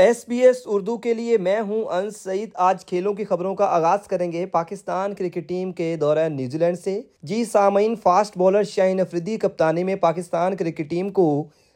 S B S Urdu کے لیے میں ہوں انس سعید۔ آج کھیلوں کی خبروں کا آغاز کریں گے پاکستان کرکٹ ٹیم کے دورہ نیوزی لینڈ سے۔ جی سامعین، فاسٹ بولر شاہین افریدی کپتانی میں پاکستان کرکٹ ٹیم کو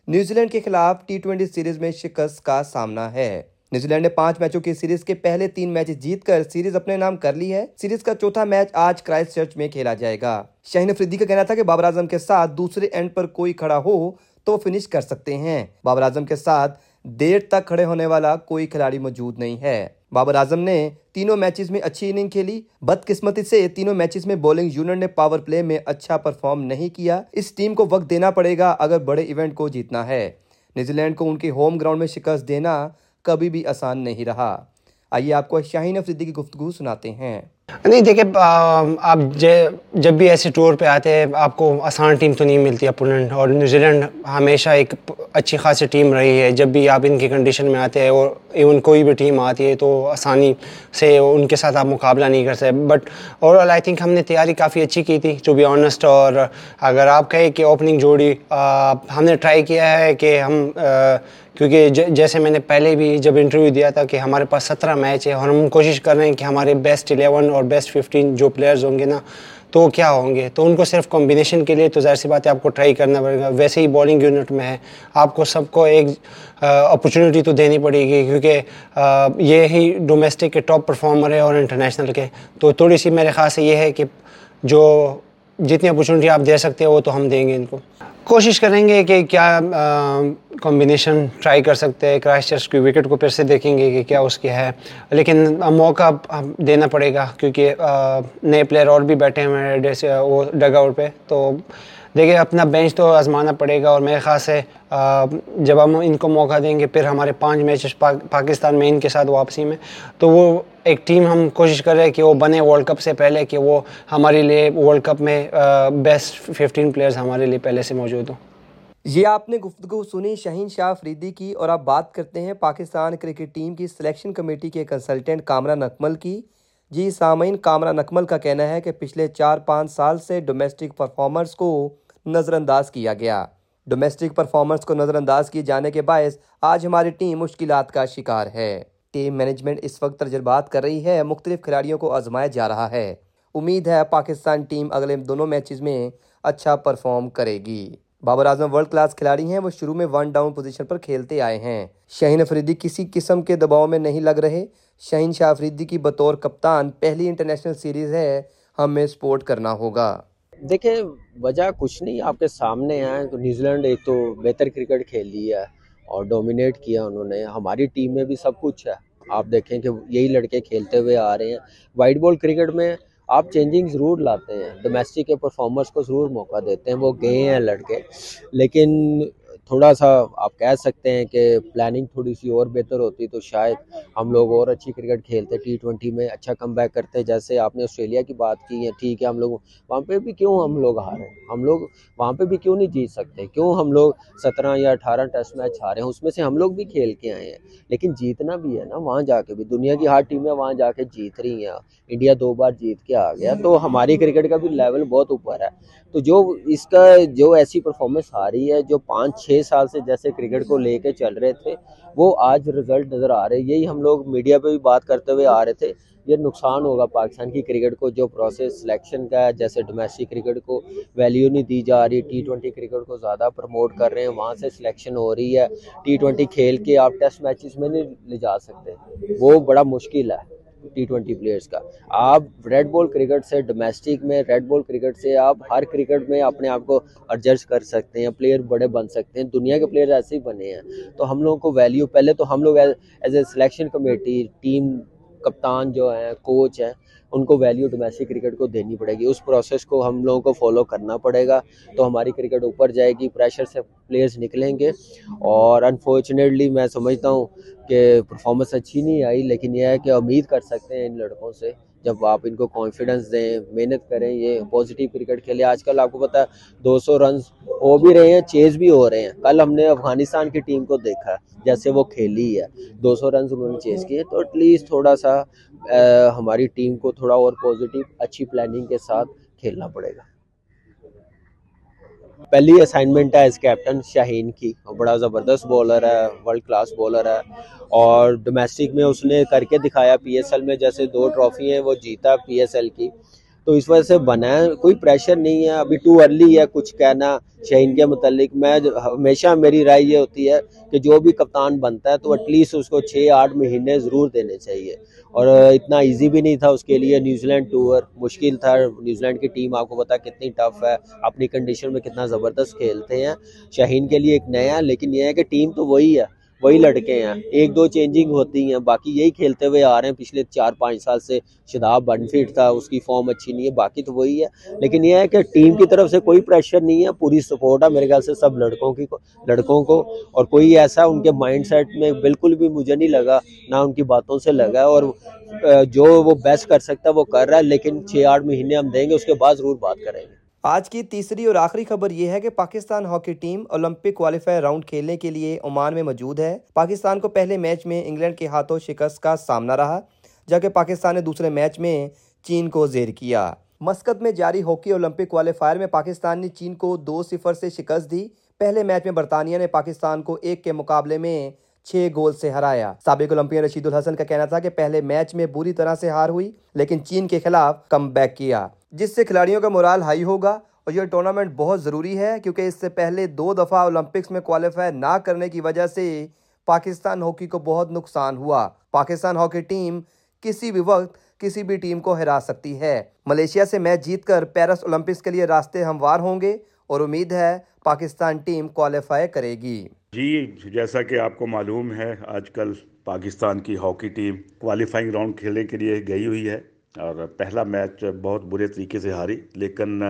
نیوزی لینڈ کے خلاف ٹی ٹوینٹی سیریز میں شکست کا سامنا ہے۔ نیوزی لینڈ نے پانچ میچوں کی سیریز کے پہلے تین میچ جیت کر سیریز اپنے نام کر لی ہے۔ سیریز کا چوتھا میچ آج کرائسٹ چرچ میں کھیلا جائے گا۔ شاہین افریدی کا کہنا تھا کہ بابر اعظم کے ساتھ دوسرے اینڈ پر کوئی کھڑا ہو تو فنش کر سکتے ہیں۔ بابر اعظم کے ساتھ دیر تک کھڑے ہونے والا کوئی کھلاڑی موجود نہیں ہے۔ بابر اعظم نے تینوں میچز میں اچھی اننگ کھیلی۔ بدقسمتی سے تینوں میچز میں بولنگ یونٹ نے پاور پلے میں اچھا پرفارم نہیں کیا۔ اس ٹیم کو وقت دینا پڑے گا اگر بڑے ایونٹ کو جیتنا ہے۔ نیوزی لینڈ کو ان کی ہوم گراؤنڈ میں شکست دینا کبھی بھی آسان نہیں رہا۔ آئیے آپ کو شاہین افریدی کی گفتگو سناتے ہیں۔ نہیں، دیکھیں آپ جب بھی ایسے ٹور پہ آتے ہیں، آپ کو آسان ٹیم تو نہیں ملتی اپوننٹ، اور نیوزی لینڈ ہمیشہ ایک اچھی خاصی ٹیم رہی ہے۔ جب بھی آپ ان کی کنڈیشن میں آتے ہیں، اور ایون کوئی بھی ٹیم آتی ہے، تو آسانی سے ان کے ساتھ آپ مقابلہ نہیں کر سکتے۔ But overall I think ہم نے تیاری کافی اچھی کی تھی ٹو بی آنیسٹ اور اگر آپ کہیں کہ اوپننگ جوڑی ہم نے ٹرائی کیا ہے کہ ہم کیونکہ جیسے میں نے پہلے بھی جب انٹرویو دیا تھا کہ ہمارے پاس سترہ میچ ہے اور ہم کوشش کر رہے ہیں کہ ہمارے بیسٹ الیون اور بیسٹ ففٹین جو پلیئرز ہوں گے نا، تو کیا ہوں گے؟ تو ان کو صرف کمبینیشن کے لیے تو ظاہر سی بات ہے آپ کو ٹرائی کرنا پڑے گا۔ ویسے ہی بالنگ یونٹ میں ہے۔ آپ کو سب کو ایک اپرچونیٹی تو دینی پڑے گی کیونکہ یہ ہی ڈومیسٹک کے ٹاپ پرفارمر ہے اور انٹرنیشنل کے۔ تو تھوڑی سی میرے خیال سے یہ ہے کہ جو جتنی اپرچونیٹی آپ دے سکتے ہیں وہ تو ہم دیں گے ان کو۔ کوشش کریں گے کہ کیا کمبینیشن ٹرائی کر سکتے ہیں۔ کرائس چرچ کی وکٹ کو پھر سے دیکھیں گے کہ کیا اس کی ہے۔ لیکن موقع دینا پڑے گا کیونکہ نئے پلیئر اور بھی بیٹھے ہوئے ہیں وہ ڈگ آؤٹ پہ۔ تو دیکھیں اپنا بینچ تو آزمانا پڑے گا اور میرے خیال سے جب ہم ان کو موقع دیں گے، پھر ہمارے پانچ میچ پاکستان میں ان کے ساتھ واپسی میں، تو وہ ایک ٹیم ہم کوشش کر رہے ہیں کہ وہ بنے ورلڈ کپ سے پہلے کہ وہ ہمارے لیے ورلڈ کپ میں بیسٹ ففٹین پلیئرز ہمارے لیے پہلے سے موجود ہوں۔ یہ آپ نے گفتگو سنی شہین شاہ فریدی کی، اور آپ بات کرتے ہیں پاکستان کرکٹ ٹیم کی سلیکشن کمیٹی کے کنسلٹنٹ کامران اکمل کی۔ جی سامعین، کامران اکمل کا کہنا ہے کہ پچھلے چار پانچ سال سے ڈومیسٹک پرفارمرز کو نظر انداز کیا گیا۔ ڈومیسٹک پرفارمرز کو نظر انداز کیے جانے کے باعث آج ہماری ٹیم مشکلات کا شکار ہے۔ ٹیم مینجمنٹ اس وقت تجربات کر رہی ہے، مختلف کھلاڑیوں کو آزمایا جا رہا ہے۔ امید ہے پاکستان ٹیم اگلے دونوں میچز میں اچھا پرفارم کرے گی۔ بابر اعظم ورلڈ کلاس کھلاڑی ہیں، وہ شروع میں ون ڈاؤن پوزیشن پر کھیلتے آئے ہیں۔ شاہین افریدی کسی قسم کے دباؤ میں نہیں لگ رہے۔ شاہین شاہ افریدی کی بطور کپتان پہلی انٹرنیشنل سیریز ہے، ہمیں سپورٹ کرنا ہوگا۔ دیکھیں، وجہ کچھ نہیں، آپ کے سامنے ہیں تو نیوزی لینڈ ایک تو بہتر کرکٹ کھیل لی ہے اور ڈومینیٹ کیا انہوں نے۔ ہماری ٹیم میں بھی سب کچھ ہے۔ آپ دیکھیں کہ یہی لڑکے کھیلتے ہوئے آ رہے ہیں۔ وائٹ بال کرکٹ میں آپ چینجنگ ضرور لاتے ہیں۔ ڈومیسٹک کے پرفارمرس کو ضرور موقع دیتے ہیں۔ وہ گئے ہیں لڑکے۔ لیکن تھوڑا سا آپ کہہ سکتے ہیں کہ پلاننگ تھوڑی سی اور بہتر ہوتی تو شاید ہم لوگ اور اچھی کرکٹ کھیلتے ٹی ٹوینٹی میں اچھا کم بیک کرتے، جیسے آپ نے آسٹریلیا کی بات کی ہے، ٹھیک ہے، ہم لوگ وہاں پہ بھی کیوں ہم لوگ ہارے؟ ہم لوگ وہاں پہ بھی کیوں نہیں جیت سکتے؟ کیوں ہم لوگ سترہ یا اٹھارہ ٹیسٹ میچ ہارے ہیں؟ اس میں سے ہم لوگ بھی کھیل کے آئے ہیں۔ لیکن جیتنا بھی ہے نا، وہاں جا کے بھی، دنیا کی ہر ٹیمیں وہاں جا کے جیت رہی ہیں۔ انڈیا دو بار جیت کے آ گیا، تو ہماری کرکٹ کا بھی لیول بہت اوپر ہے۔ تو جو اس کا جو ایسی پرفارمنس آ رہی ہے، جو پانچ چھ سال سے جیسے کرکٹ کو لے کے چل رہے تھے، وہ آج رزلٹ نظر آ رہے یہی ہم لوگ میڈیا پہ بھی بات کرتے ہوئے آ رہے تھے۔ یہ نقصان ہوگا پاکستان کی کرکٹ کو، جو پروسیس سلیکشن کا ہے، جیسے ڈومیسٹک کرکٹ کو ویلیو نہیں دی جا رہی ٹی ٹوینٹی کرکٹ کو زیادہ پروموٹ کر رہے ہیں، وہاں سے سلیکشن ہو رہی ہے۔ ٹی ٹوینٹی کھیل کے آپ ٹیسٹ میچز میں نہیں لے جا سکتے۔ وہ بڑا مشکل ہے۔ ٹی ٹوینٹی پلیئرس کا۔ آپ ریڈ بال کرکٹ سے ڈومیسٹک میں ریڈ بال کرکٹ سے آپ ہر کرکٹ میں اپنے آپ کو ایڈجسٹ کر سکتے ہیں پلیئر بڑے بن سکتے ہیں۔ دنیا کے پلیئر ایسے ہی بنے ہیں۔ تو ہم لوگوں کو ویلیو پہلے تو ہم لوگ as a selection committee team کپتان جو ہیں کوچ ہیں، ان کو ویلیو ڈومیسٹک کرکٹ کو دینی پڑے گی۔ اس پروسیس کو ہم لوگوں کو فالو کرنا پڑے گا۔ تو ہماری کرکٹ اوپر جائے گی پریشر سے پلیئرز نکلیں گے۔ اور انفارچونیٹلی میں سمجھتا ہوں کہ پرفارمنس اچھی نہیں آئی، لیکن یہ ہے کہ امید کر سکتے ہیں ان لڑکوں سے جب آپ ان کو کانفیڈنس دیں، محنت کریں، یہ پازیٹیو کرکٹ کھیلے۔ آج کل آپ کو پتا ہے، دو سو رنز ہو بھی رہے ہیں چیز بھی ہو رہے ہیں۔ کل ہم نے افغانستان کی ٹیم کو دیکھا، جیسے وہ کھیلی ہے۔ دو سو رنز انہوں نے چیز کیے، تو ایٹ لیسٹ تھوڑا سا ہماری ٹیم کو تھوڑا اور پازیٹیو اچھی پلاننگ کے ساتھ کھیلنا پڑے گا۔ پہلی اسائنمنٹ ہے ایز کیپٹن شاہین کی بڑا زبردست بولر ہے ورلڈ کلاس بولر ہے اور ڈومیسٹک میں اس نے کر کے دکھایا پی ایس ایل میں جیسے دو ٹرافی ہیں، وہ جیتا پی ایس ایل کی۔ تو اس وجہ سے بنا ہے۔ کوئی پریشر نہیں ہے۔ ابھی ٹو ارلی ہے کچھ کہنا شہین کے متعلق۔ میں ہمیشہ میری رائے یہ ہوتی ہے کہ جو بھی کپتان بنتا ہے تو ایٹ لیسٹ اس کو چھ آٹھ مہینے ضرور دینے چاہیے۔ اور اتنا ایزی بھی نہیں تھا اس کے لیے نیوزی لینڈ ٹور مشکل تھا۔ نیوزی لینڈ کی ٹیم آپ کو پتا کتنی ٹف ہے۔ اپنی کنڈیشن میں کتنا زبردست کھیلتے ہیں۔ شاہین کے لیے ایک نیا، لیکن یہ ہے کہ ٹیم تو وہی ہے۔ وہی لڑکے ہیں۔ ایک دو چینجنگ ہوتی ہیں۔ باقی یہی کھیلتے ہوئے آ رہے ہیں۔ پچھلے چار پانچ سال سے شداب بنفیٹ تھا، اس کی فارم اچھی نہیں ہے۔ باقی تو وہی ہے۔ لیکن یہ ہے کہ ٹیم کی طرف سے کوئی پریشر نہیں ہے۔ پوری سپورٹ ہے۔ میرے خیال سے سب لڑکوں کی لڑکوں کو۔ اور کوئی ایسا ان کے مائنڈ سیٹ میں بالکل بھی مجھے نہیں لگا، نہ ان کی باتوں سے لگا۔ اور جو وہ بیسٹ کر سکتا ہے، وہ کر رہا ہے۔ لیکن چھ آٹھ مہینے ہم دیں گے، اس کے بعد ضرور بات کریں گے۔ آج کی تیسری اور آخری خبر یہ ہے کہ Pakistan hockey team Olympic qualifier round کھیلنے کے لیے عمان میں موجود ہے۔ پاکستان کو پہلے میچ میں انگلینڈ کے ہاتھوں شکست کا سامنا رہا، جبکہ پاکستان نے دوسرے میچ میں چین کو زیر کیا۔ مسکت میں جاری ہاکی اولمپک کوالیفائر میں پاکستان نے چین کو دو صفر سے شکست دی۔ پہلے میچ میں برطانیہ نے پاکستان کو ایک کے مقابلے میں چھ گول سے ہرایا۔ سابق اولمپئن رشید الحسن کا کہنا تھا کہ پہلے میچ میں بری طرح سے ہار ہوئی، لیکن چین کے خلاف کم بیک کیا۔ جس سے کھلاڑیوں کا مرال ہائی ہوگا اور یہ ٹورنامنٹ بہت ضروری ہے، کیونکہ اس سے پہلے دو دفعہ اولمپکس میں کوالیفائی نہ کرنے کی وجہ سے پاکستان ہاکی کو بہت نقصان ہوا۔ پاکستان ہاکی ٹیم کسی بھی وقت کسی بھی ٹیم کو ہرا سکتی ہے۔ ملیشیا سے میچ جیت کر پیرس اولمپکس کے لیے راستے ہموار ہوں گے اور امید ہے پاکستان ٹیم کوالیفائی کرے گی۔ جی جیسا کہ آپ کو معلوم ہے، آج کل پاکستان کی ہاکی ٹیم کوالیفائنگ راؤنڈ کھیلنے کے لیے گئی ہوئی ہے اور پہلا میچ بہت برے طریقے سے ہاری، لیکن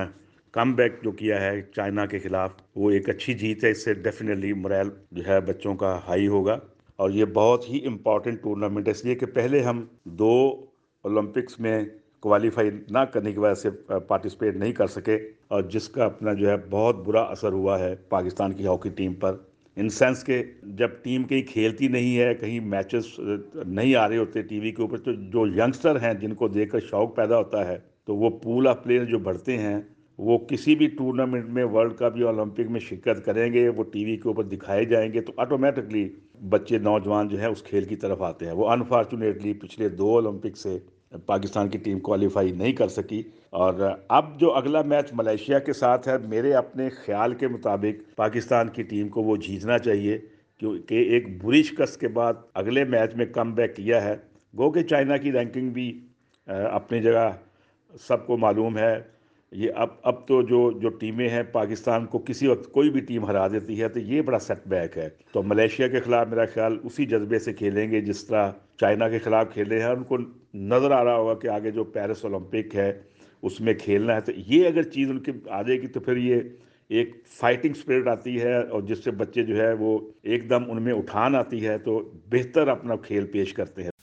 کم بیک جو کیا ہے چائنا کے خلاف، وہ ایک اچھی جیت ہے، اس سے ڈیفینیٹلی مرائل جو ہے بچوں کا ہائی ہوگا اور یہ بہت ہی امپورٹنٹ ٹورنامنٹ ہے۔ اس لیے کہ پہلے ہم دو اولمپکس میں کوالیفائی نہ کرنے کی وجہ سے پارٹیسپیٹ نہیں کر سکے اور جس کا اپنا جو ہے بہت برا اثر ہوا ہے پاکستان کی ہاکی ٹیم پر۔ ان سینس کہ جب ٹیم کہیں کھیلتی نہیں ہے، کہیں میچز نہیں آ رہے ہوتے ٹی وی کے اوپر، تو جو ینگسٹر ہیں جن کو دیکھ کر شوق پیدا ہوتا ہے، تو وہ پول آف پلیئر جو بڑھتے ہیں، وہ کسی بھی ٹورنامنٹ میں، ورلڈ کپ یا اولمپک میں شرکت کریں گے، وہ ٹی وی کے اوپر دکھائے جائیں گے، تو آٹومیٹکلی بچے نوجوان جو ہیں، اس کھیل کی طرف آتے ہیں۔ وہ انفارچونیٹلی پچھلے دو اولمپک سے پاکستان کی ٹیم کوالیفائی نہیں کر سکی۔ اور اب جو اگلا میچ ملیشیا کے ساتھ ہے، میرے اپنے خیال کے مطابق پاکستان کی ٹیم کو وہ جیتنا چاہیے۔ کیونکہ ایک بری شکست کے بعد اگلے میچ میں کم بیک کیا ہے۔ گو کہ چائنا کی رینکنگ بھی اپنی جگہ سب کو معلوم ہے۔ یہ اب اب تو جو جو ٹیمیں ہیں، پاکستان کو کسی وقت کوئی بھی ٹیم ہرا دیتی ہے تو یہ بڑا سیٹ بیک ہے۔ تو ملیشیا کے خلاف میرا خیال اسی جذبے سے کھیلیں گے جس طرح چائنا کے خلاف کھیلے ہیں۔ ان کو نظر آ رہا ہوگا کہ آگے جو پیرس اولمپک ہے، اس میں کھیلنا ہے۔ تو یہ اگر چیز ان کی آ جائے گی تو پھر یہ ایک فائٹنگ اسپرٹ آتی ہے اور جس سے بچے جو ہے وہ ایک دم ان میں اٹھان آتی ہے تو بہتر اپنا کھیل پیش کرتے ہیں۔